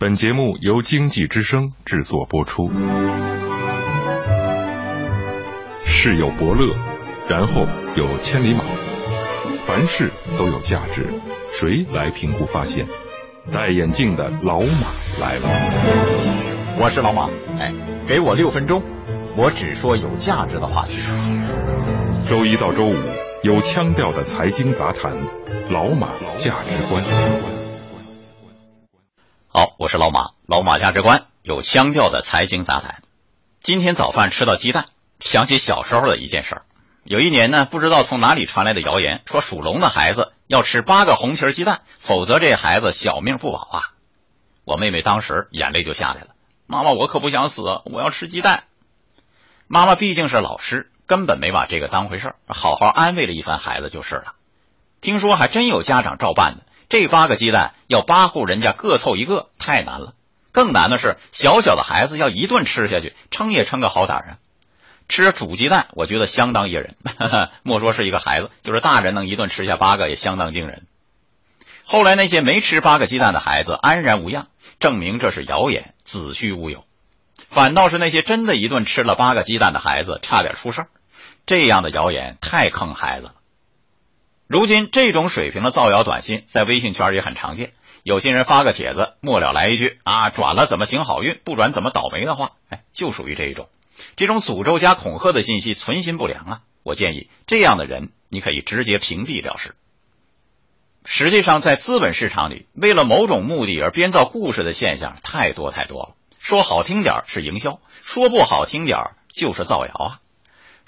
本节目由经济之声制作播出。世有伯乐，然后有千里马，凡事都有价值，谁来评估发现？戴眼镜的老马来了。我是老马，哎，给我六分钟，我只说有价值的话题。周一到周五有腔调的财经杂谈，老马价值观。好，我是老马，老马价值观有腔调的财经杂谈。今天早饭吃到鸡蛋，想起小时候的一件事儿。有一年呢，不知道从哪里传来的谣言，说属龙的孩子要吃八个红皮鸡蛋，否则这孩子小命不保啊！我妹妹当时眼泪就下来了，妈妈，我可不想死，我要吃鸡蛋。妈妈毕竟是老师，根本没把这个当回事好好安慰了一番孩子就是了。听说还真有家长照办的。这八个鸡蛋要八户人家各凑一个，太难了。更难的是，小小的孩子要一顿吃下去，撑也撑个好歹啊！吃煮鸡蛋，我觉得相当噎人。莫说是一个孩子，就是大人能一顿吃下八个，也相当惊人。后来那些没吃八个鸡蛋的孩子安然无恙，证明这是谣言，子虚乌有。反倒是那些真的一顿吃了八个鸡蛋的孩子，差点出事儿。这样的谣言太坑孩子了。如今这种水平的造谣短信在微信圈也很常见，有些人发个帖子，末了来一句啊，转了怎么行好运，不转怎么倒霉的话，哎，就属于这一种。这种诅咒加恐吓的信息存心不良啊！我建议这样的人你可以直接屏蔽了事。实际上，在资本市场里，为了某种目的而编造故事的现象太多太多了。说好听点是营销，说不好听点就是造谣啊。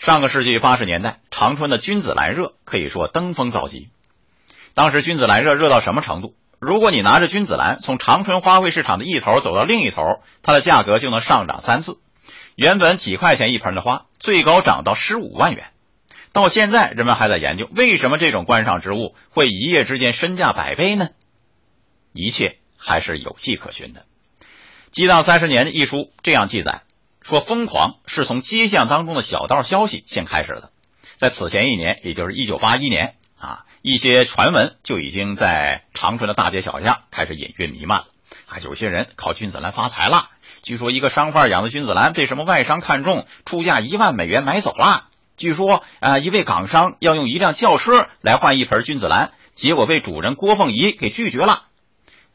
上个世纪八十年代，长春的君子兰热可以说登峰造极。当时君子兰热热到什么程度？如果你拿着君子兰从长春花卉市场的一头走到另一头，它的价格就能上涨三次。原本几块钱一盆的花，最高涨到十五万元。到现在，人们还在研究为什么这种观赏植物会一夜之间身价百倍呢？一切还是有迹可循的。《激荡三十年》一书这样记载。说疯狂是从街巷当中的小道消息先开始的，在此前一年，也就是一九八一年啊，一些传闻就已经在长春的大街小巷开始隐约弥漫了啊。有些人靠君子兰发财了，据说一个商贩养的君子兰被什么外商看中，出价一万美元买走了。据说啊，一位港商要用一辆轿车来换一盆君子兰，结果被主人郭凤仪给拒绝了。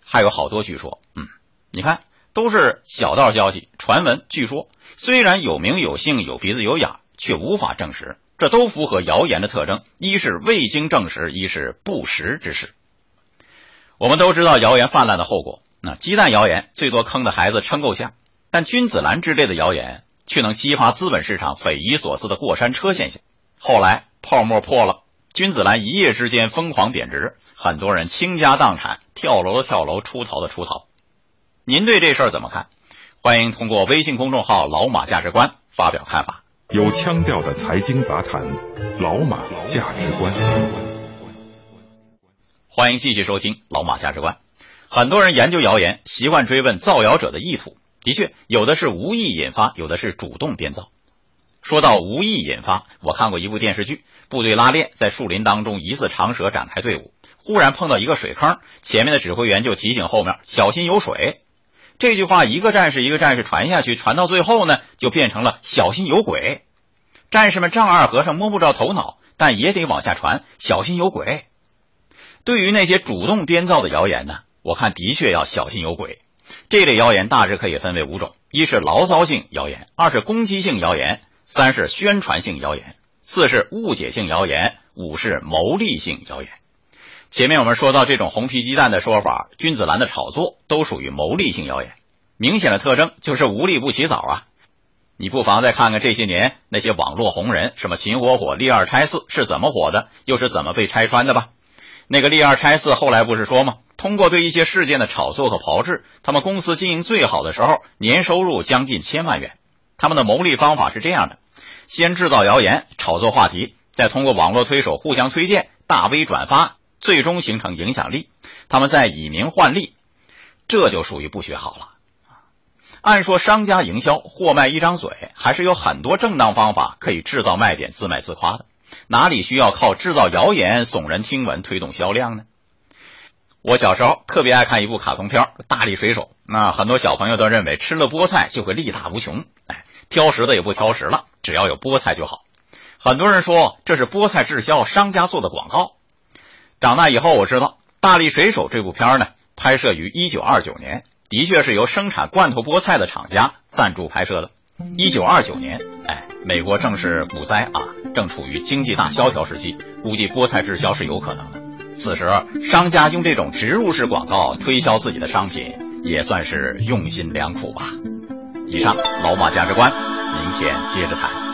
还有好多据说，嗯，你看都是小道消息、传闻、据说。虽然有名有姓有鼻子有眼，却无法证实，这都符合谣言的特征：一是未经证实，一是不实之事。我们都知道谣言泛滥的后果，那鸡蛋谣言最多坑的孩子撑够呛，但君子兰之类的谣言却能激发资本市场匪夷所思的过山车现象。后来泡沫破了，君子兰一夜之间疯狂贬值，很多人倾家荡产，跳楼的跳楼，出逃的出逃。您对这事儿怎么看？欢迎通过微信公众号“老马价值观”发表看法。有腔调的财经杂谈，老马价值观。欢迎继续收听《老马价值观》。很多人研究谣言，习惯追问造谣者的意图。的确，有的是无意引发，有的是主动编造。说到无意引发，我看过一部电视剧：部队拉练，在树林当中疑似长蛇展开队伍，忽然碰到一个水坑，前面的指挥员就提醒后面小心有水。这句话一个战士一个战士传下去，传到最后呢，就变成了小心有鬼。战士们丈二和尚摸不着头脑，但也得往下传，小心有鬼。对于那些主动编造的谣言呢，我看的确要小心有鬼。这类谣言大致可以分为五种：一是牢骚性谣言，二是攻击性谣言，三是宣传性谣言，四是误解性谣言，五是牟利性谣言。前面我们说到，这种红皮鸡蛋的说法，君子兰的炒作，都属于牟利性谣言。明显的特征就是无利不起早啊！你不妨再看看这些年那些网络红人，什么秦火火、立二拆四是怎么火的，又是怎么被拆穿的吧？那个立二拆四后来不是说吗？通过对一些事件的炒作和炮制，他们公司经营最好的时候，年收入将近千万元。他们的牟利方法是这样的：先制造谣言，炒作话题，再通过网络推手互相推荐、大 V 转发。最终形成影响力，他们在以名换利，这就属于不学好了。按说商家营销货卖一张嘴，还是有很多正当方法可以制造卖点、自卖自夸的，哪里需要靠制造谣言耸人听闻推动销量呢？我小时候特别爱看一部卡通片《大力水手》，那很多小朋友都认为吃了菠菜就会力大无穷，哎，挑食的也不挑食了，只要有菠菜就好。很多人说这是菠菜滞销商家做的广告。长大以后我知道，《大力水手》这部片呢，拍摄于一九二九年，的确是由生产罐头菠菜的厂家赞助拍摄的。一九二九年，哎，美国正是股灾啊，正处于经济大萧条时期，估计菠菜滞销是有可能的。此时，商家用这种植入式广告推销自己的商品，也算是用心良苦吧。以上老马价值观，明天接着谈。